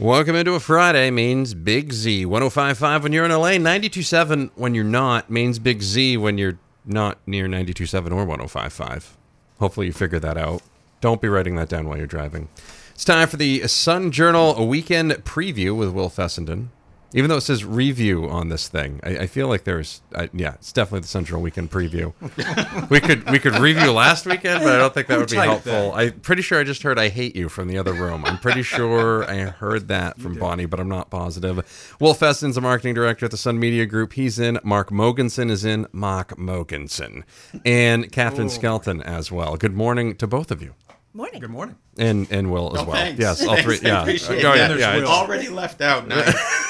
Welcome into a Friday means Big Z. 1055 when you're in LA, 927 when you're not means Big Z when you're not near 927 or 1055. Hopefully you figure that out. Don't be writing that down while you're driving. It's time for the Sun Journal a weekend preview with Will Fessenden. Even though it says review on this thing, I, I feel like there's, uh, yeah, it's definitely the Central weekend preview. we could we could review last weekend, but I don't think that would be typed helpful. I'm pretty sure I just heard "I hate you" from the other room. I'm pretty sure I heard that from Bonnie, but I'm not positive. Will Fessenden's a marketing director at the Sun Media Group. He's in. Mark Mogensen is in. Mark Mogensen, and Kathryn Skelton as well. Good morning to both of you, Morning. Good morning. and and Will as Oh, well. thanks. Yes, all three. Thanks, I Yeah, appreciate Go that. ahead. Yeah, There's it's- Already left out. Nice.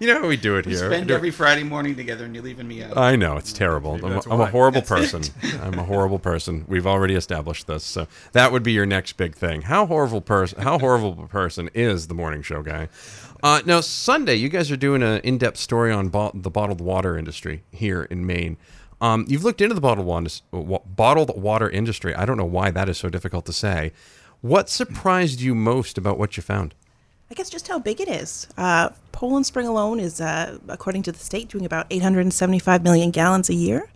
you know how we do it We here. spend Do- every Friday morning together, and you're leaving me out. I know it's terrible. I'm, that's I'm a horrible That's person. I'm a horrible person. We've already established this, so that would be your next big thing. How horrible person? How horrible a person is the morning show guy? Uh, now Sunday, you guys are doing an in-depth story on bo- the bottled water industry here in Maine. Um, you've looked into the bottled water, bottled water industry. I don't know why that is so difficult to say. What surprised you most about what you found? I guess just how big it is. Uh, Poland Spring alone is, uh, according to the state, doing about 875 million gallons a year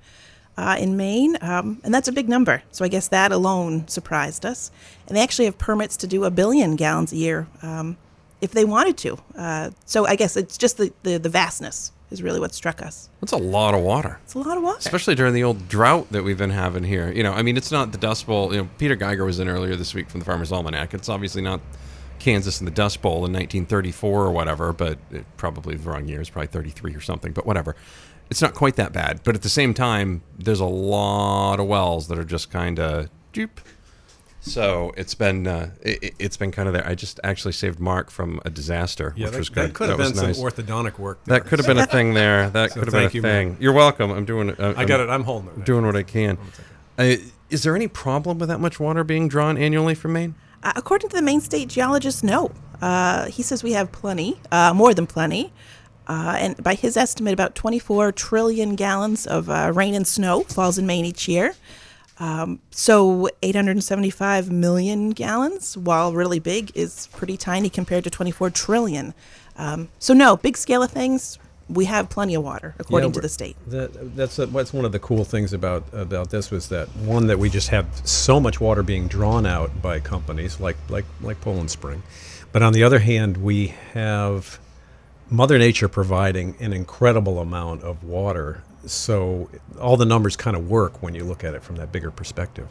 uh, in Maine, um, and that's a big number. So I guess that alone surprised us. And they actually have permits to do a billion gallons a year um, if they wanted to. Uh, so I guess it's just the, the, the vastness is really what struck us. That's a lot of water. It's a lot of water. especially during the old drought that we've been having here. You know, I mean, it's not the Dust Bowl. You know, Peter Geiger was in earlier this week from the Farmer's Almanac. It's obviously not Kansas in the Dust Bowl in 1934 or whatever, but it, probably the wrong year. It's probably 33 or something, but whatever. It's not quite that bad. But at the same time, there's a lot of wells that are just kind of dupe. So it's been uh, it, it's been kind of there. I just actually saved Mark from a disaster, Yeah, which that, was good. that could have been some orthodontic work. there. That could have been a thing there. That So could have been a you, thing. man. You're welcome. I'm doing it. Uh, I got it. I'm holding it. doing what I can. Uh, is there any problem with that much water being drawn annually from Maine? According to the Maine State Geologist, no. Uh, he says we have plenty, uh, more than plenty. Uh, and by his estimate, about 24 trillion gallons of uh, rain and snow falls in Maine each year. Um, so 875 million gallons, while really big, is pretty tiny compared to 24 trillion. Um, so no, big scale of things, we have plenty of water, according to the state. That, that's uh what's one of the cool things about about this was that one that we just have so much water being drawn out by companies like like like Poland Spring, but on the other hand, we have Mother Nature providing an incredible amount of water. So all the numbers kind of work when you look at it from that bigger perspective.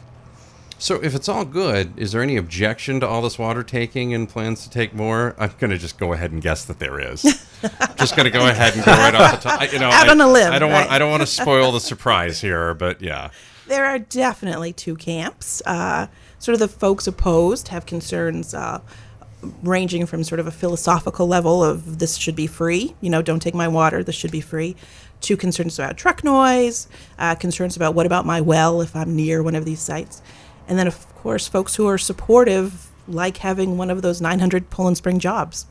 So, if it's all good, is there any objection to all this water taking and plans to take more? I'm going to just go ahead and guess that there is. just going to go ahead and go right off the top. I- You know, Out I, on a limb, I don't want. I don't want to spoil the surprise here, but yeah. There are definitely two camps. Uh, sort of the folks opposed have concerns uh, ranging from sort of a philosophical level of this should be free, you know, don't take my water, this should be free, to concerns about truck noise, uh, concerns about what about my well if I'm near one of these sites. And then, of course, folks who are supportive like having one of those 900 Poland Spring jobs.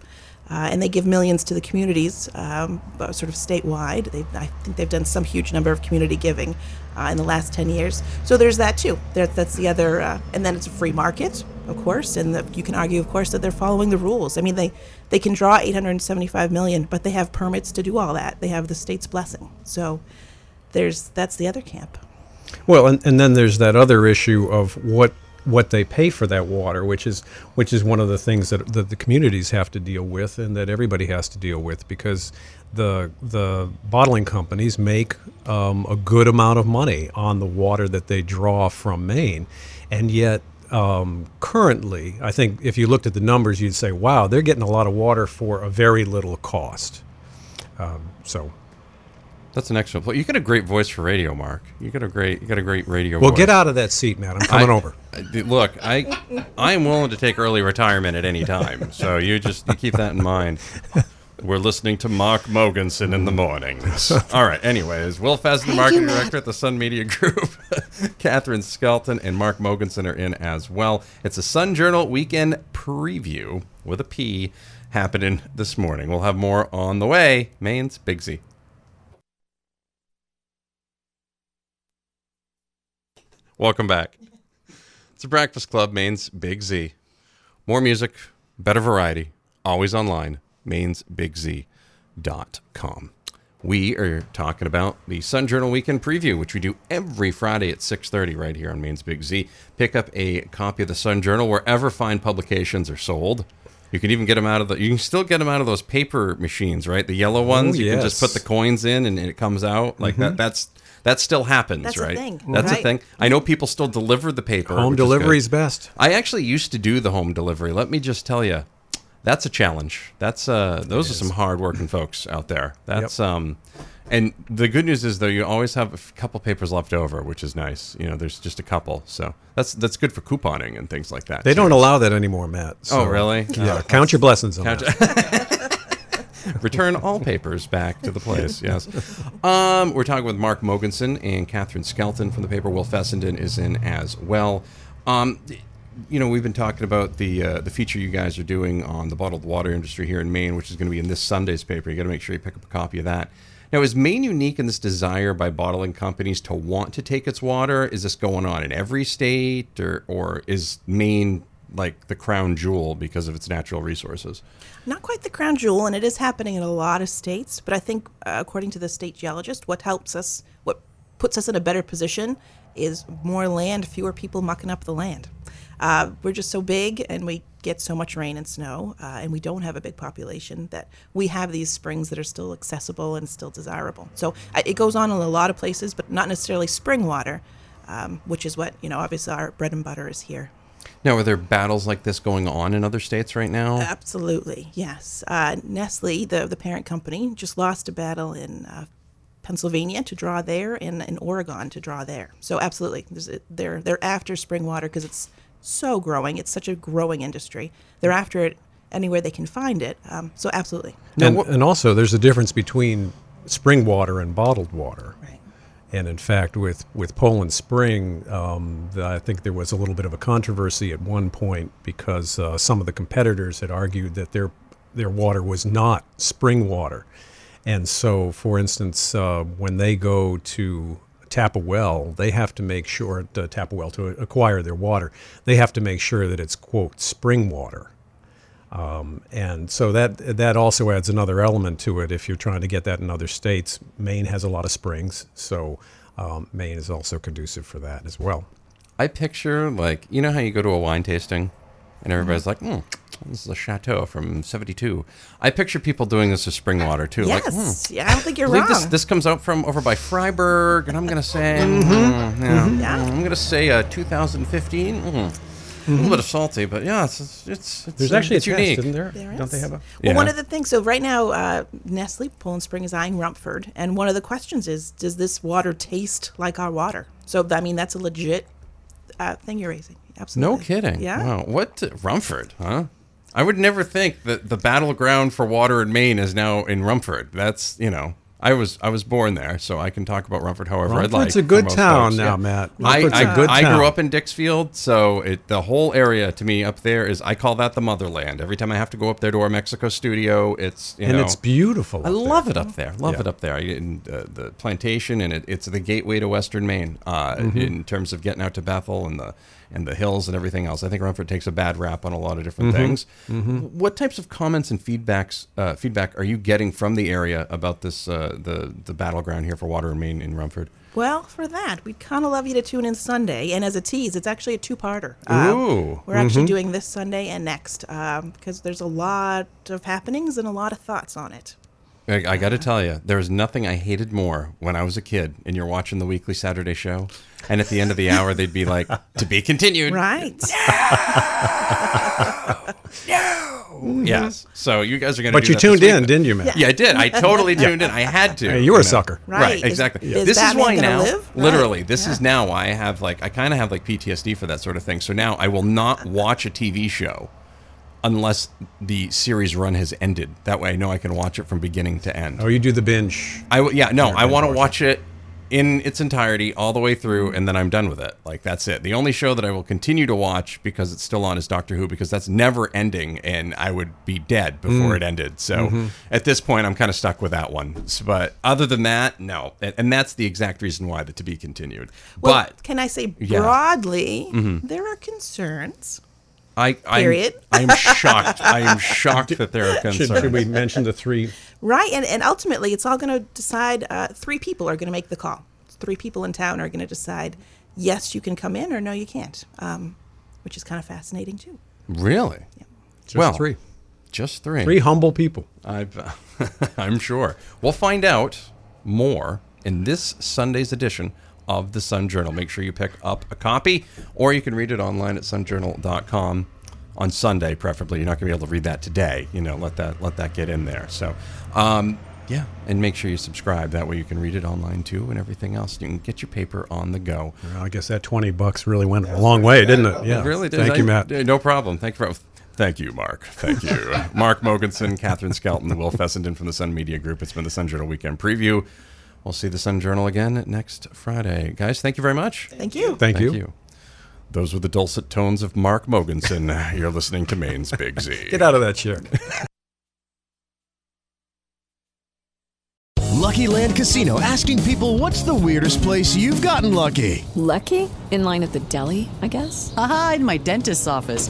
Uh, and they give millions to the communities, um, sort of statewide. They, I think they've done some huge number of community giving uh, in the last 10 years. So there's that too. That's the other, uh, and then it's a free market, of course, and the, you can argue, of course, that they're following the rules. I mean, they, they can draw 875 million, but they have permits to do all that. They have the state's blessing. So there's that's the other camp. Well, and, and then there's that other issue of what what they pay for that water, which is which is one of the things that, that the communities have to deal with and that everybody has to deal with because the the bottling companies make um, a good amount of money on the water that they draw from Maine, and yet um, currently, I think if you looked at the numbers, you'd say, "Wow, they're getting a lot of water for a very little cost." Um, so That's an excellent. pl- You got a great voice for radio, Mark. You got a great. You got a great radio. Well, voice. get out of that seat, man. I'm coming I- over. I- d- Look, I I am willing to take early retirement at any time. So you just you keep that in mind. We're listening to Mark Mogensen in the mornings. All right. Anyways, Will Fessenden, marketing director at the Sun Media Group, Kathryn Skelton, and Mark Mogensen are in as well. It's a Sun Journal weekend preview with a P happening this morning. We'll have more on the way. Maine's Big Welcome back. It's the Breakfast Club, Maine's Big Z. More music, better variety, always online, mainsbigz.com. We are talking about the Sun Journal Weekend Preview, which we do every Friday at 6.30 right here on Maine's Big Z. Pick up a copy of the Sun Journal wherever fine publications are sold. You can even get them out of the. You can still get them out of those paper machines, right? The yellow oh, ones. you can just put the coins in and it comes out like that. Mm-hmm. That's that still happens, That's a right? thing, That's a thing. I know people still deliver the paper. Home delivery is good. best. I actually used to do the home delivery. Let me just tell you, that's a challenge. That's uh, those are some hardworking folks out there. That's um, and the good news is though you always have a f- couple papers left over, which is nice. You know, there's just a couple, so that's that's good for couponing and things like that. They too. don't allow that anymore, Matt. Oh, really? Yeah. count your blessings on Count- that. Return all papers back to the place. Yes. Um, we're talking with Mark Mogensen and Kathryn Skelton from the paper. Will Fessenden is in as well. Um, you know, we've been talking about the uh, the feature you guys are doing on the bottled water industry here in Maine, which is going to be in this Sunday's paper. You got to make sure you pick up a copy of that. Now, is Maine unique in this desire by bottling companies to want to take its water? Is this going on in every state, or or is Maine like the crown jewel because of its natural resources? Not quite the crown jewel, and it is happening in a lot of states. But I think, uh, according to the state geologist, what helps us, what puts us in a better position, is more land, fewer people mucking up the land. Uh, we're just so big, and we get so much rain and snow, uh, and we don't have a big population that we have these springs that are still accessible and still desirable. So uh, it goes on in a lot of places, but not necessarily spring water, um, which is what you know. Obviously, our bread and butter is here. Now, are there battles like this going on in other states right now? Absolutely, yes. Uh, Nestle, the the parent company, just lost a battle in uh, Pennsylvania to draw there, and in Oregon to draw there. So absolutely, a, they're they're after spring water because it's so growing. It's such a growing industry. They're after it anywhere they can find it. Um, so absolutely, and, and also, there's a difference between spring water and bottled water. right. And in fact, with, with Poland Spring, um, the, I think there was a little bit of a controversy at one point because uh, some of the competitors had argued that their their water was not spring water. And so, for instance, uh, when they go to tap a well, they have to make sure to tap a well to acquire their water. They have to make sure that it's quote spring water. Um, and so that that also adds another element to it. If you're trying to get that in other states, Maine has a lot of springs, so um, Maine is also conducive for that as well. I picture like you know how you go to a wine tasting, and everybody's like, "Hmm, this is a chateau from '72." I picture people doing this with spring water too. Like, hmm, Yes, yeah, I don't think you're I wrong. this this comes out from over by Fryeburg, and I'm gonna say, Mm-hmm. mm, yeah, Yeah. I'm gonna say uh, 2015. Mm. A little bit of salty, but yeah, it's it's it's, Mm-hmm. There's uh, actually it's a test, unique. isn't there? There Don't they have a? Well, one of the things. So right now, uh, Nestle Poland Spring is eyeing Rumford, and one of the questions is, does this water taste like our water? So I mean, that's a legit uh, thing you're raising. Absolutely. No kidding. Yeah. Wow. What Rumford? Huh? I would never think that the battleground for water in Maine is now in Rumford. That's you know. I was I was born there, so I can talk about Rumford however I'd like. Rumford's a good town folks, now, Matt. I, Rumford's I, a good I town. grew up in Dixfield, so it, the whole area to me up there is I call that the motherland. Every time I have to go up there to our Mexico studio, it's you and know, it's beautiful. I up there. love it up there. Love Yeah. it up there. I, in, uh, the plantation, and it, it's the gateway to Western Maine uh, Mm-hmm. in terms of getting out to Bethel and the and the hills and everything else. I think Rumford takes a bad rap on a lot of different Mm-hmm. things. What types of comments and feedbacks uh, feedback are you getting from the area about this uh, the the battleground here for water and Maine in Rumford? Well, for that, we'd kind of love you to tune in Sunday. And as a tease, it's actually a two-parter. Ooh. Mm-hmm. we're actually doing this Sunday and next um, because there's a lot of happenings and a lot of thoughts on it. I, I got to tell you, there was nothing I hated more when I was a kid, and you're watching the weekly Saturday show, and at the end of the hour, they'd be like, "To be continued." Right. No! no. Yes. So you guys are going to. But you tuned in, didn't you, Matt? Yeah, I did. I totally tuned in. I had to. Hey, you were a know. sucker. Right. Is- exactly. is This is Batman why now, live? Right. literally, this is now why I have like I kind of have like PTSD for that sort of thing. So now I will not watch a TV show unless the series run has ended. That way, I know I can watch it from beginning to end. Oh, you do the binge. I w- yeah no, I want to watch it in its entirety all the way through, and then I'm done with it. Like that's it. The only show that I will continue to watch because it's still on is Doctor Who because that's never ending, and I would be dead before mm. it ended. So mm-hmm. at this point, I'm kind of stuck with that one. S- But other than that, no, and, and that's the exact reason why the to be continued. Well, but can I say Yeah. broadly, mm-hmm. there are concerns. I, I'm, Period. I'm shocked. I am shocked that there are concerns. should we mention the three? Right, and, and ultimately, it's all going to decide. Uh, three people are going to make the call. Three people in town are going to decide, yes, you can come in, or no, you can't. Um, which is kind of fascinating too. Really? Just well, three. Just three. Three humble people. I've, I'm sure. We'll find out more in this Sunday's edition of the Sun Journal. Make sure you pick up a copy, or you can read it online at sunjournal.com on Sunday, preferably. You're not going to be able to read that today. You know, let that let that get in there. So, um, yeah, and make sure you subscribe. That way, you can read it online too, and everything else. You can get your paper on the go. Well, I guess that twenty bucks really went a long way, didn't it? Yeah. It really did. Thank I- you, Matt. uh, No problem. Thank you for. Thank you, Mark. Thank you. Mark Mogensen, Kathryn Skelton, Will Fessenden from the Sun Media Group. It's been the Sun Journal Weekend Preview. We'll see the Sun Journal again next Friday. Guys, thank you very much. Thank you. Thank, you. Those were the dulcet tones of Mark Mogensen. You're listening to Maine's Big Z. Get out of that chair. Lucky Land Casino asking people what's the weirdest place you've gotten lucky? Lucky? In line at the deli, I guess? Aha, in my dentist's office.